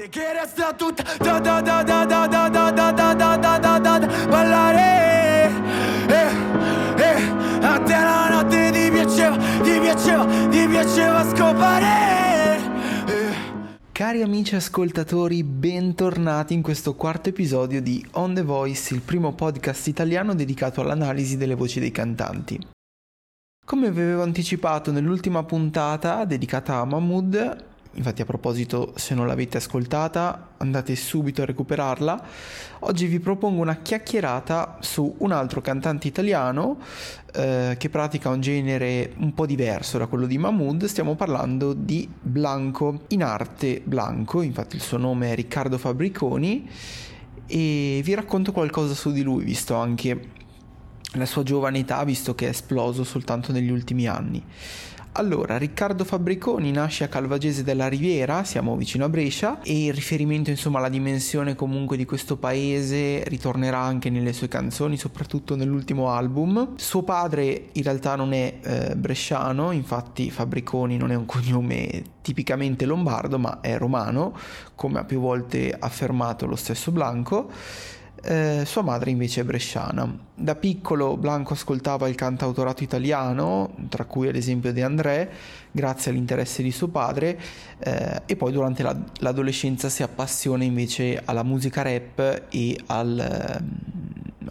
Te che resta tutta da da da da da da da da da da da da da ballare eh, eh, a te la notte ti piaceva, ti piaceva, ti piaceva scopare eh. Cari amici ascoltatori, bentornati in questo quarto episodio di On The Voice, il primo podcast italiano dedicato all'analisi delle voci dei cantanti. Come vi avevo anticipato nell'ultima puntata dedicata a Mahmood, infatti a proposito se non l'avete ascoltata andate subito a recuperarla, oggi vi propongo una chiacchierata su un altro cantante italiano eh, che pratica un genere un po' diverso da quello di Mahmood, stiamo parlando di Blanco, in arte Blanco, infatti il suo nome è Riccardo Fabriconi. E vi racconto qualcosa su di lui, visto anche la sua giovane età, visto che è esploso soltanto negli ultimi anni. Allora, Riccardo Fabbriconi nasce a Calvagese della Riviera, siamo vicino a Brescia, e il riferimento insomma alla dimensione comunque di questo paese ritornerà anche nelle sue canzoni, soprattutto nell'ultimo album. Suo padre in realtà non è eh, bresciano, infatti Fabbriconi non è un cognome tipicamente lombardo, ma è romano, come ha più volte affermato lo stesso Blanco. Eh, sua madre invece è bresciana. Da piccolo Blanco ascoltava il cantautorato italiano, tra cui ad esempio De André, grazie all'interesse di suo padre, eh, e poi durante la, l'adolescenza si appassiona invece alla musica rap e al,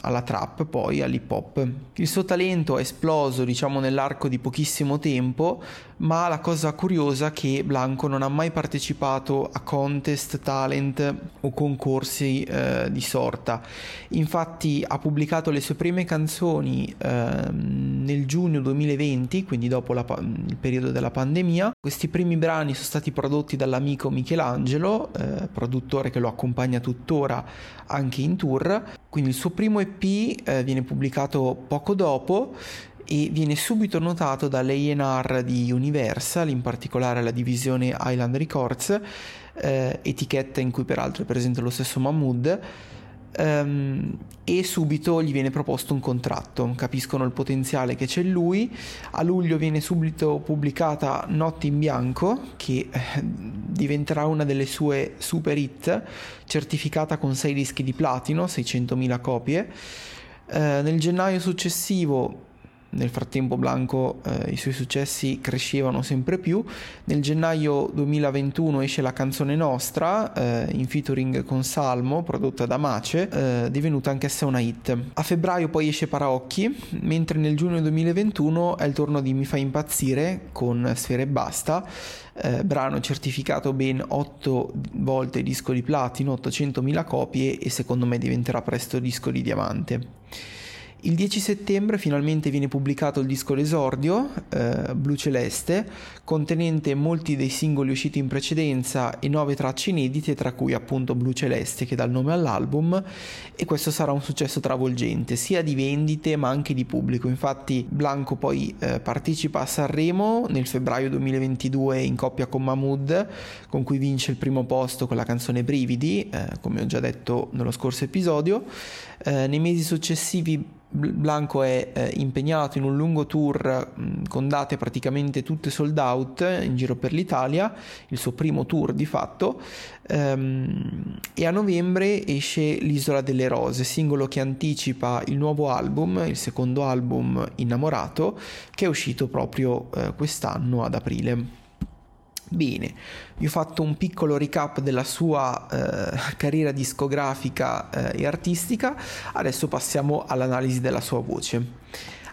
alla trap, poi all'hip hop. Il suo talento è esploso, diciamo, nell'arco di pochissimo tempo, ma la cosa curiosa è che Blanco non ha mai partecipato a contest, talent o concorsi eh, di sorta. Infatti ha pubblicato le sue prime canzoni eh, nel giugno 2020, quindi dopo la, il periodo della pandemia. Questi primi brani sono stati prodotti dall'amico Michelangelo, eh, produttore che lo accompagna tuttora anche in tour. Quindi il suo primo EP eh, viene pubblicato poco dopo e viene subito notato dall'A&R di Universal, in particolare la divisione Island Records, eh, etichetta in cui peraltro è presente lo stesso Mahmood, Um, e subito gli viene proposto un contratto, capiscono il potenziale che c'è lui, a luglio viene subito pubblicata Notte in Bianco che eh, diventerà una delle sue super hit, certificata con 6 dischi di platino, 600.000 copie. Uh, nel gennaio successivo nel frattempo Blanco eh, i suoi successi crescevano sempre più. Nel gennaio 2021 esce la canzone Nostra eh, in featuring con Salmo, prodotta da Mace, eh, divenuta anch'essa una hit. A febbraio poi esce Paraocchi, mentre nel giugno 2021 è il turno di Mi fa impazzire con Sfere e Basta, eh, brano certificato ben 8 volte disco di platino, 800.000 copie e secondo me diventerà presto disco di diamante. Il 10 settembre finalmente viene pubblicato il disco d'esordio, eh, Blu Celeste, contenente molti dei singoli usciti in precedenza e nove tracce inedite, tra cui appunto Blu Celeste che dà il nome all'album e questo sarà un successo travolgente, sia di vendite ma anche di pubblico. Infatti Blanco poi eh, partecipa a Sanremo nel febbraio 2022 in coppia con Mahmood, con cui vince il primo posto con la canzone Brividi, eh, come ho già detto nello scorso episodio. Eh, nei mesi successivi Blanco è eh, impegnato in un lungo tour mh, con date praticamente tutte sold out in giro per l'Italia, il suo primo tour di fatto, ehm, e a novembre esce L'Isola delle Rose, singolo che anticipa il nuovo album, il secondo album Innamorato, che è uscito proprio eh, quest'anno ad aprile. Bene, vi ho fatto un piccolo recap della sua eh, carriera discografica eh, e artistica, adesso passiamo all'analisi della sua voce.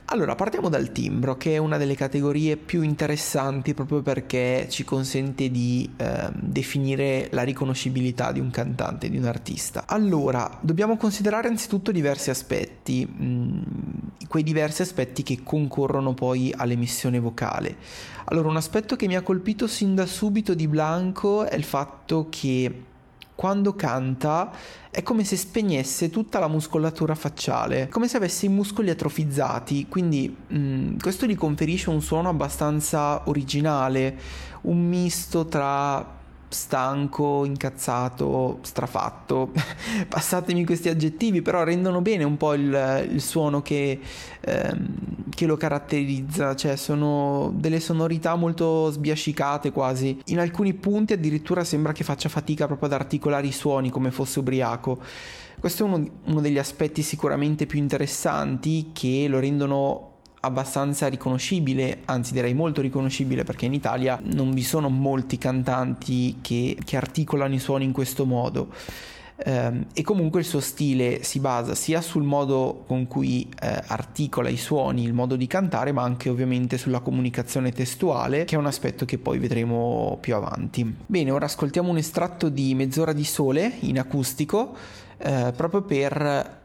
Allora, partiamo dal timbro, che è una delle categorie più interessanti proprio perché ci consente di eh, definire la riconoscibilità di un cantante, di un artista. Allora, dobbiamo considerare anzitutto diversi aspetti, mm, quei diversi aspetti che concorrono poi all'emissione vocale. Allora, un aspetto che mi ha colpito sin da subito di Blanco è il fatto che quando canta è come se spegnesse tutta la muscolatura facciale, come se avesse i muscoli atrofizzati, quindi mh, mm, questo gli conferisce un suono abbastanza originale, un misto tra stanco, incazzato, strafatto. Passatemi questi aggettivi, però rendono bene un po' il, il suono che, ehm, che lo caratterizza, cioè sono delle sonorità molto sbiascicate quasi. In alcuni punti addirittura sembra che faccia fatica proprio ad articolare i suoni come fosse ubriaco. Questo è uno, uno degli aspetti sicuramente più interessanti che lo rendono abbastanza riconoscibile, anzi direi molto riconoscibile perché in Italia non vi sono molti cantanti che, che articolano i suoni in questo modo. Um, e comunque il suo stile si basa sia sul modo con cui eh, articola i suoni, il modo di cantare, ma anche ovviamente sulla comunicazione testuale, che è un aspetto che poi vedremo più avanti. Bene, ora ascoltiamo un estratto di Mezz'ora di sole in acustico, eh, proprio per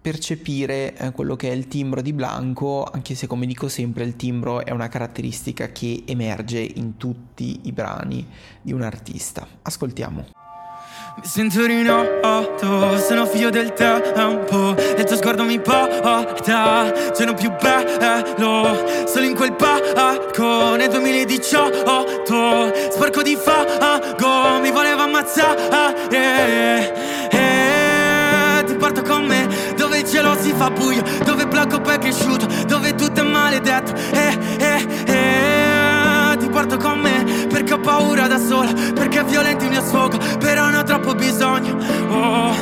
percepire eh, quello che è il timbro di Blanco, anche se come dico sempre il timbro è una caratteristica che emerge in tutti i brani di un artista. Ascoltiamo. Mi sento rinato, sono figlio del tempo E il tuo sguardo mi porta, c'è non più bello Solo in quel parco nel 2018 Sporco di fago, mi voleva ammazzare fa buio Dove Blanco poi è cresciuto, dove tutto è maledetto. Eh, eh, eh, Ti porto con me perché ho paura da sola Perché è violento il mio sfogo Però ne ho troppo bisogno. Oh,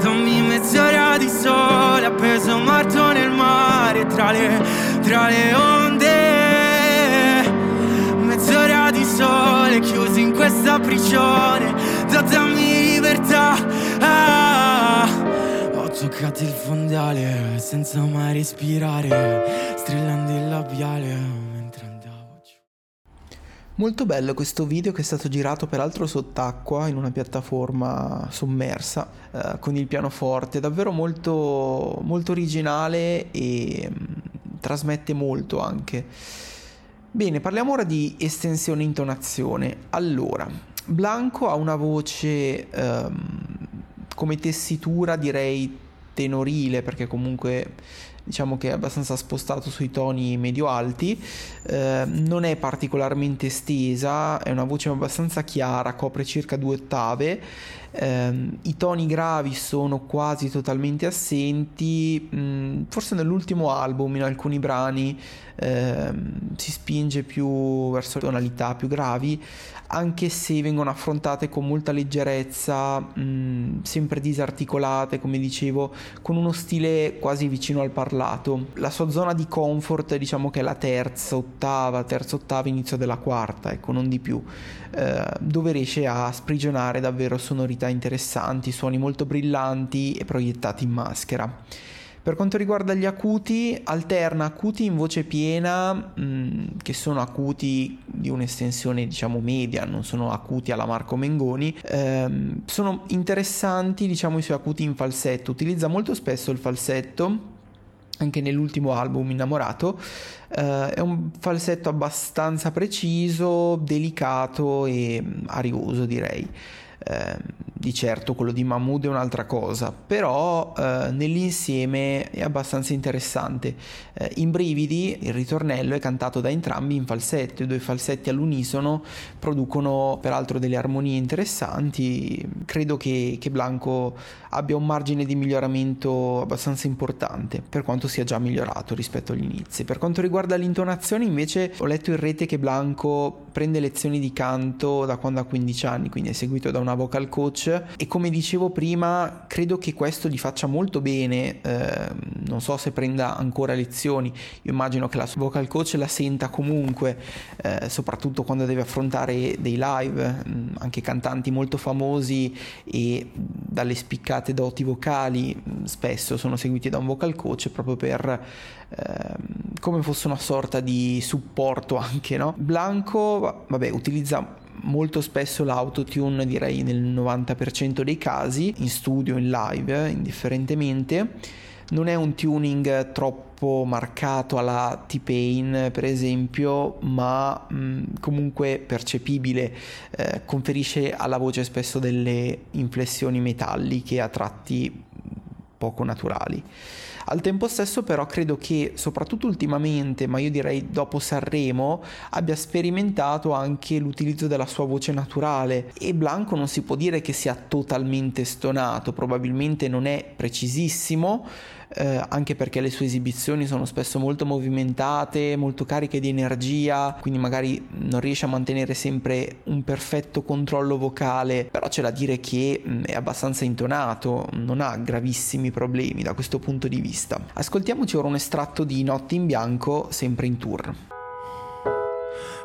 dammi mezz'ora di sole Appeso morto nel mare Tra le, tra le onde. Mezz'ora di sole Chiuso in questa prigione Datemi libertà. Ah, Ho toccato il fondale Senza mai respirare Strillando il labiale Molto bello questo video che è stato girato peraltro sott'acqua in una piattaforma sommersa eh, con il pianoforte, davvero molto, molto originale e mh, mm, trasmette molto anche. Bene, parliamo ora di estensione intonazione. Allora, Blanco ha una voce ehm, come tessitura direi tenorile perché comunque diciamo che è abbastanza spostato sui toni medio-alti, eh, non è particolarmente estesa, è una voce abbastanza chiara, copre circa due ottave, eh, i toni gravi sono quasi totalmente assenti, mh, mm, forse nell'ultimo album in alcuni brani eh, si spinge più verso tonalità più gravi, anche se vengono affrontate con molta leggerezza, mh, sempre disarticolate, come dicevo, con uno stile quasi vicino al parlato. La sua zona di comfort, diciamo che è la terza ottava, terza ottava, inizio della quarta, ecco, non di più, eh, dove riesce a sprigionare davvero sonorità interessanti, suoni molto brillanti e proiettati in maschera. Per quanto riguarda gli acuti, alterna acuti in voce piena, mh, mm, che sono acuti di un'estensione diciamo media, non sono acuti alla Marco Mengoni, ehm, sono interessanti diciamo i suoi acuti in falsetto, utilizza molto spesso il falsetto anche nell'ultimo album Innamorato, eh, è un falsetto abbastanza preciso, delicato e mm, arioso direi. Eh, di certo quello di Mahmood è un'altra cosa, però eh, nell'insieme è abbastanza interessante. Eh, in Brividi il ritornello è cantato da entrambi in falsetto, i due falsetti all'unisono producono peraltro delle armonie interessanti, credo che, che Blanco abbia un margine di miglioramento abbastanza importante, per quanto sia già migliorato rispetto agli inizi. Per quanto riguarda l'intonazione invece ho letto in rete che Blanco prende lezioni di canto da quando ha 15 anni, quindi è seguito da una vocal coach e come dicevo prima credo che questo gli faccia molto bene, eh, non so se prenda ancora lezioni, io immagino che la sua vocal coach la senta comunque, eh, soprattutto quando deve affrontare dei live, mm, anche cantanti molto famosi e dalle spiccate doti vocali mm, spesso sono seguiti da un vocal coach proprio per eh, come fosse una sorta di supporto anche, no? Blanco, vabbè, utilizza molto spesso l'autotune direi nel 90% dei casi, in studio, in live, indifferentemente. Non è un tuning troppo marcato alla T-Pain per esempio, ma mh, comunque percepibile, eh, conferisce alla voce spesso delle inflessioni metalliche a tratti poco naturali. Al tempo stesso però credo che soprattutto ultimamente, ma io direi dopo Sanremo, abbia sperimentato anche l'utilizzo della sua voce naturale e Blanco non si può dire che sia totalmente stonato, probabilmente non è precisissimo, eh, anche perché le sue esibizioni sono spesso molto movimentate, molto cariche di energia, quindi magari non riesce a mantenere sempre un perfetto controllo vocale, però c'è da dire che mh, è abbastanza intonato, non ha gravissimi problemi da questo punto di vista. Ascoltiamoci ora un estratto di Notti in bianco, sempre in tour.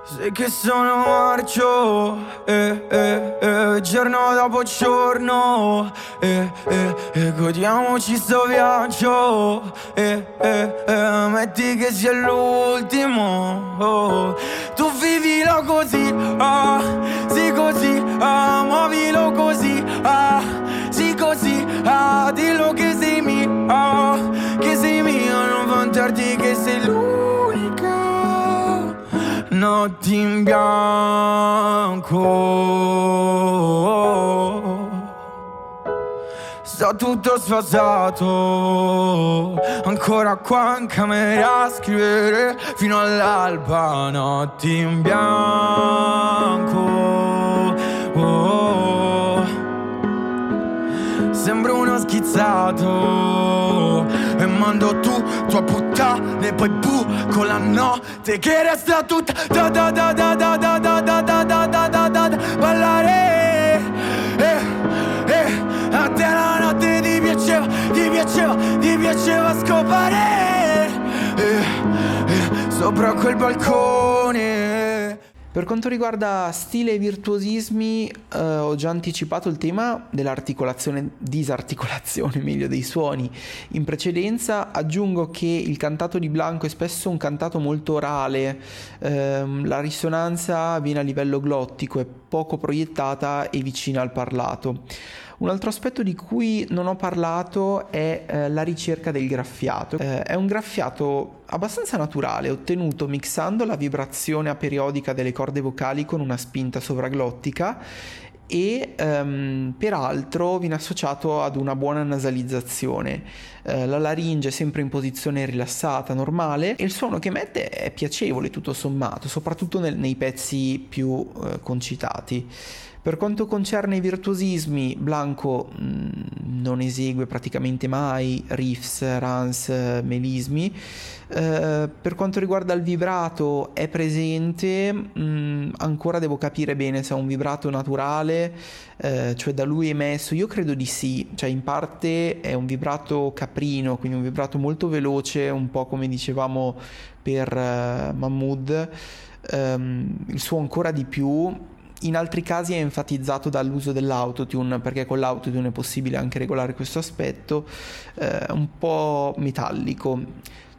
Sai che sono marcio, eh, eh, eh, giorno dopo giorno, eh, eh, eh, godiamoci sto viaggio, eh, eh, eh, metti che sia l'ultimo, oh. tu vivilo così, ah, sì così, ah, muovilo così, ah, sì così, ah, dillo che sei mio, ah, che sei mio, non vantarti che sei l'unica notti in bianco. Sto tutto sfasato, ancora qua in camera a scrivere fino all'alba, notti in bianco. Oh, Sembro uno schizzato e mando tu, tua puttana e poi bu con la notte che resta tutta da da da da da da da da da da da da da da ballare eh, eh, a te la notte ti piaceva, ti piaceva, ti piaceva scopare eh, eh, sopra quel balcone Per quanto riguarda stile e virtuosismi, eh, ho già anticipato il tema dell'articolazione, disarticolazione meglio dei suoni. In precedenza aggiungo che il cantato di Blanco è spesso un cantato molto orale, ehm, la risonanza avviene a livello glottico, è poco proiettata e vicina al parlato. Un altro aspetto di cui non ho parlato è eh, la ricerca del graffiato. Eh, è un graffiato abbastanza naturale, ottenuto mixando la vibrazione aperiodica delle corde vocali con una spinta sovraglottica e ehm, peraltro viene associato ad una buona nasalizzazione. Eh, la laringe è sempre in posizione rilassata, normale e il suono che emette è piacevole tutto sommato, soprattutto nel, nei pezzi più eh, concitati. Per quanto concerne i virtuosismi, Blanco mh, non esegue praticamente mai riffs, runs, melismi. Eh, per quanto riguarda il vibrato è presente, mh, ancora devo capire bene se è un vibrato naturale, eh, cioè da lui emesso, io credo di sì, cioè in parte è un vibrato caprino, quindi un vibrato molto veloce, un po' come dicevamo per uh, Mahmood, um, il suo ancora di più in altri casi è enfatizzato dall'uso dell'autotune perché con l'autotune è possibile anche regolare questo aspetto eh, un po' metallico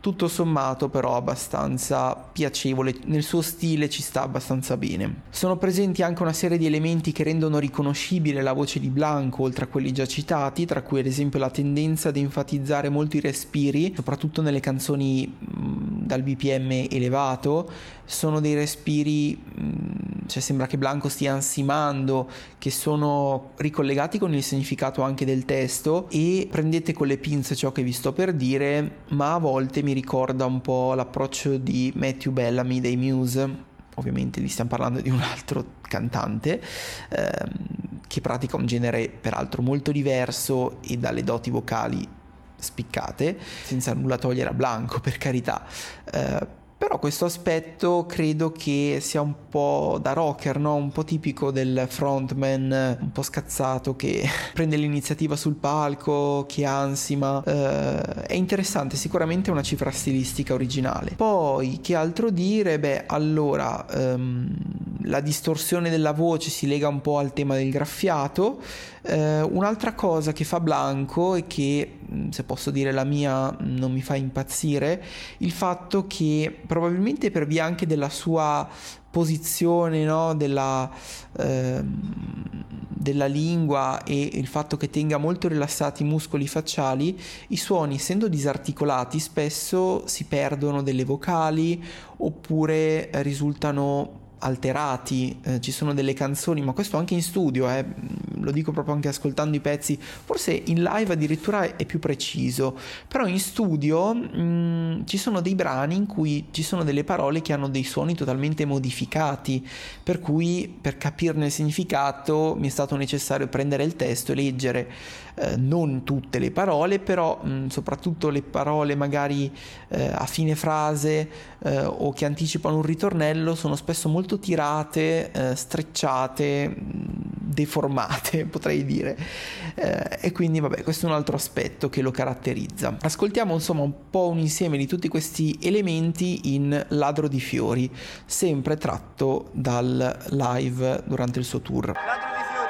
tutto sommato però abbastanza piacevole, nel suo stile ci sta abbastanza bene. Sono presenti anche una serie di elementi che rendono riconoscibile la voce di Blanco oltre a quelli già citati, tra cui ad esempio la tendenza ad enfatizzare molto i respiri, soprattutto nelle canzoni mh, dal BPM elevato, sono dei respiri, mh, cioè sembra che Blanco stia ansimando, che sono ricollegati con il significato anche del testo e prendete con le pinze ciò che vi sto per dire, ma a volte mi ricorda un po' l'approccio di Matthew Bellamy dei Muse ovviamente lì stiamo parlando di un altro cantante ehm, che pratica un genere peraltro molto diverso e dalle doti vocali spiccate, senza nulla togliere a Blanco per carità. Eh, però questo aspetto credo che sia un po' da rocker, no? un po' tipico del frontman un po' scazzato che prende l'iniziativa sul palco, che ansima. Eh, è interessante, sicuramente una cifra stilistica originale. Poi, che altro dire? Beh, allora, um, la distorsione della voce si lega un po' al tema del graffiato. Eh, un'altra cosa che fa Blanco e che, mm, se posso dire la mia, non mi fa impazzire, il fatto che probabilmente per via anche della sua posizione no? della, eh, della lingua e il fatto che tenga molto rilassati i muscoli facciali, i suoni essendo disarticolati spesso si perdono delle vocali oppure risultano alterati, eh, ci sono delle canzoni, ma questo anche in studio, eh, lo dico proprio anche ascoltando i pezzi, forse in live addirittura è più preciso, però in studio mh, mm, ci sono dei brani in cui ci sono delle parole che hanno dei suoni totalmente modificati, per cui per capirne il significato mi è stato necessario prendere il testo e leggere eh, non tutte le parole, però mh, mm, soprattutto le parole magari eh, a fine frase eh, o che anticipano un ritornello sono spesso molto tirate, eh, strecciate, deformate potrei dire. Eh, e quindi vabbè questo è un altro aspetto che lo caratterizza. Ascoltiamo insomma un po' un insieme di tutti questi elementi in Ladro di Fiori, sempre tratto dal live durante il suo tour. Ladro di Fiori.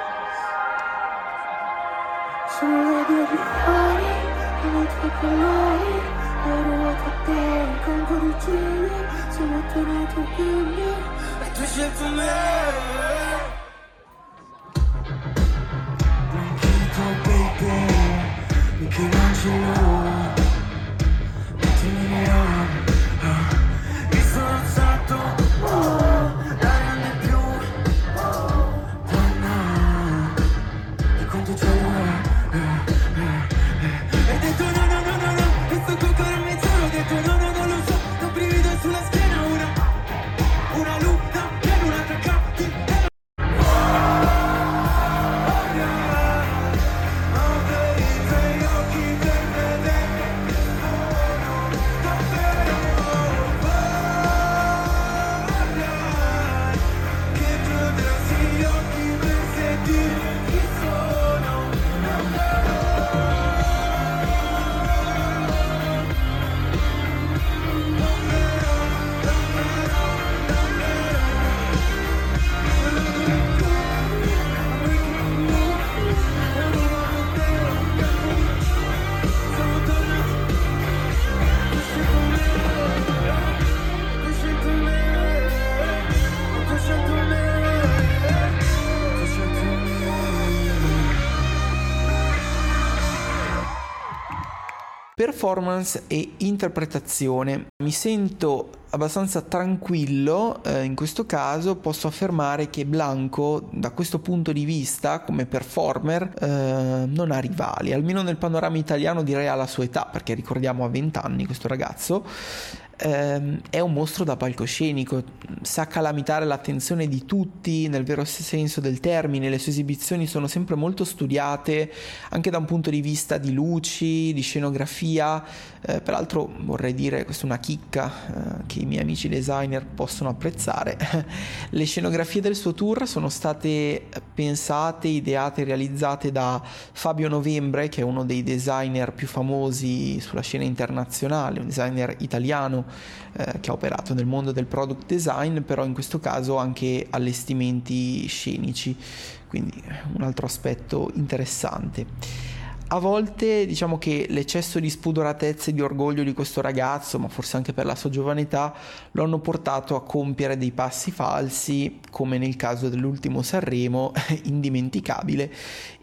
Sono ladro di fiori, non tuoi colori, ero a te, di cielo, sono tornato qui e tu hai scelto me. Che non ce l'ho performance e interpretazione. Mi sento abbastanza tranquillo eh, in questo caso posso affermare che Blanco da questo punto di vista come performer eh, non ha rivali almeno nel panorama italiano direi alla sua età perché ricordiamo a 20 anni questo ragazzo ehm, è un mostro da palcoscenico, sa calamitare l'attenzione di tutti nel vero senso del termine, le sue esibizioni sono sempre molto studiate anche da un punto di vista di luci, di scenografia, eh, peraltro vorrei dire, questa è una chicca eh, che i miei amici designer possono apprezzare, le scenografie del suo tour sono state pensate, ideate realizzate da Fabio Novembre che è uno dei designer più famosi sulla scena internazionale, un designer italiano eh, che ha operato nel mondo del product design, però in questo caso anche allestimenti scenici, quindi un altro aspetto interessante. A volte diciamo che l'eccesso di spudoratezza e di orgoglio di questo ragazzo, ma forse anche per la sua giovane età, lo hanno portato a compiere dei passi falsi, come nel caso dell'ultimo Sanremo, indimenticabile,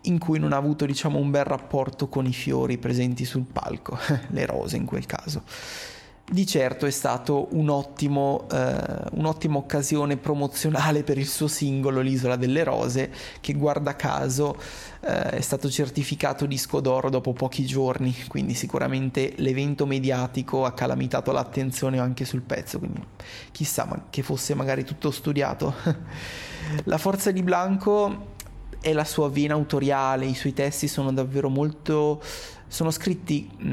in cui non ha avuto diciamo un bel rapporto con i fiori presenti sul palco, le rose in quel caso di certo è stato un ottimo, eh, un'ottima occasione promozionale per il suo singolo L'isola delle rose che guarda caso eh, è stato certificato disco d'oro dopo pochi giorni quindi sicuramente l'evento mediatico ha calamitato l'attenzione anche sul pezzo quindi chissà ma che fosse magari tutto studiato. La forza di Blanco è la sua vena autoriale i suoi testi sono davvero molto sono scritti mh,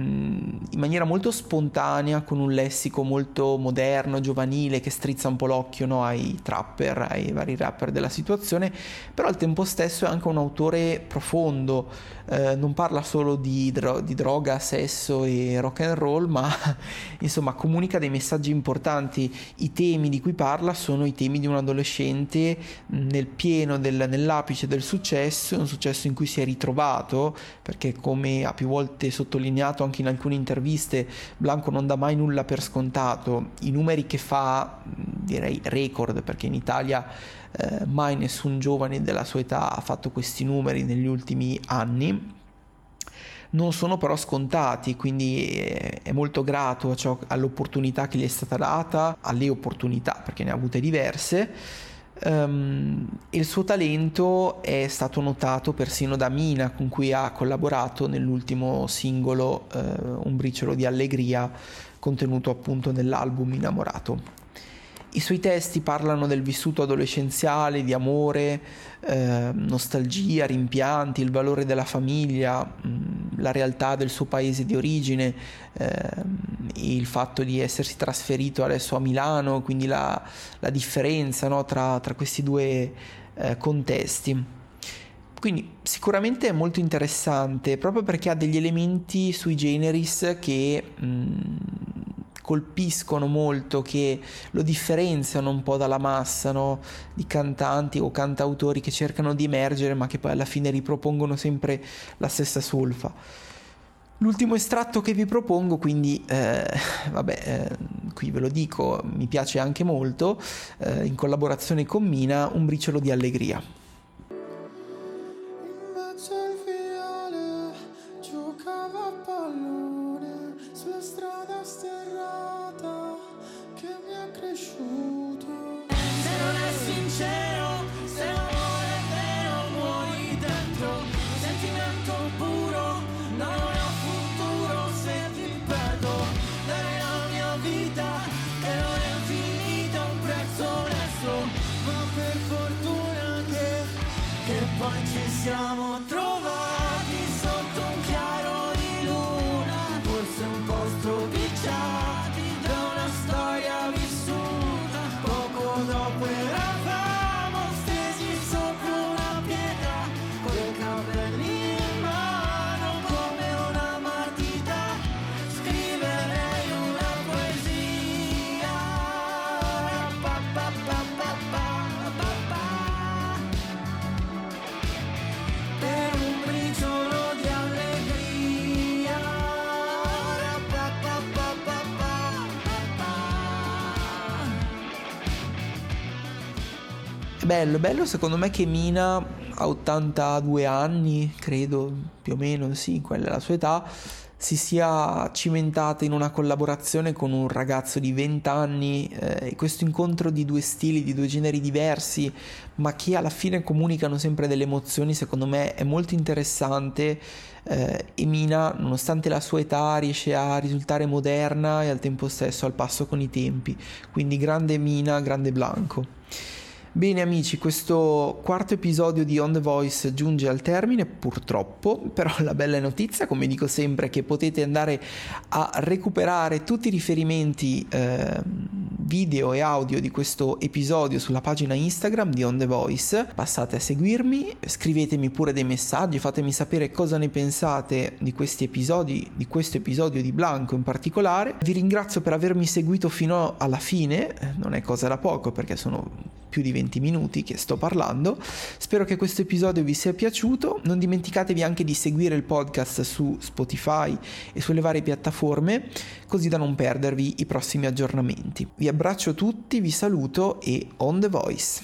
in maniera molto spontanea, con un lessico molto moderno, giovanile, che strizza un po' l'occhio no, ai trapper, ai vari rapper della situazione, però al tempo stesso è anche un autore profondo, eh, non parla solo di, dro- di, droga, sesso e rock and roll, ma insomma comunica dei messaggi importanti. I temi di cui parla sono i temi di un adolescente nel pieno, del, nell'apice del successo, un successo in cui si è ritrovato, perché come ha più volte volte sottolineato anche in alcune interviste, Blanco non dà mai nulla per scontato, i numeri che fa direi record perché in Italia eh, mai nessun giovane della sua età ha fatto questi numeri negli ultimi anni. Non sono però scontati, quindi è molto grato ciò, all'opportunità che gli è stata data, alle opportunità perché ne ha avute diverse Um, il suo talento è stato notato persino da Mina, con cui ha collaborato nell'ultimo singolo uh, Un briciolo di allegria, contenuto appunto nell'album Innamorato. I suoi testi parlano del vissuto adolescenziale, di amore, eh, nostalgia, rimpianti, il valore della famiglia, mh, mm, la realtà del suo paese di origine, eh, il fatto di essersi trasferito adesso a Milano, quindi la, la differenza no, tra, tra, questi due eh, contesti. Quindi sicuramente è molto interessante proprio perché ha degli elementi sui generis che mh, mm, colpiscono molto, che lo differenziano un po' dalla massa no? di cantanti o cantautori che cercano di emergere ma che poi alla fine ripropongono sempre la stessa solfa. L'ultimo estratto che vi propongo, quindi, eh, vabbè, eh, qui ve lo dico, mi piace anche molto, eh, in collaborazione con Mina, Un briciolo di allegria. Bello, bello secondo me che Mina a 82 anni, credo più o meno, sì, quella è la sua età, si sia cimentata in una collaborazione con un ragazzo di 20 anni eh, questo incontro di due stili, di due generi diversi, ma che alla fine comunicano sempre delle emozioni, secondo me è molto interessante eh, e Mina, nonostante la sua età, riesce a risultare moderna e al tempo stesso al passo con i tempi, quindi grande Mina, grande Blanco. Bene amici, questo quarto episodio di On The Voice giunge al termine purtroppo, però la bella notizia, come dico sempre, è che potete andare a recuperare tutti i riferimenti eh, video e audio di questo episodio sulla pagina Instagram di On The Voice. Passate a seguirmi, scrivetemi pure dei messaggi, fatemi sapere cosa ne pensate di questi episodi, di questo episodio di Blanco in particolare. Vi ringrazio per avermi seguito fino alla fine, non è cosa da poco perché sono più di 20 minuti che sto parlando. Spero che questo episodio vi sia piaciuto. Non dimenticatevi anche di seguire il podcast su Spotify e sulle varie piattaforme, così da non perdervi i prossimi aggiornamenti. Vi abbraccio tutti, vi saluto e on the voice.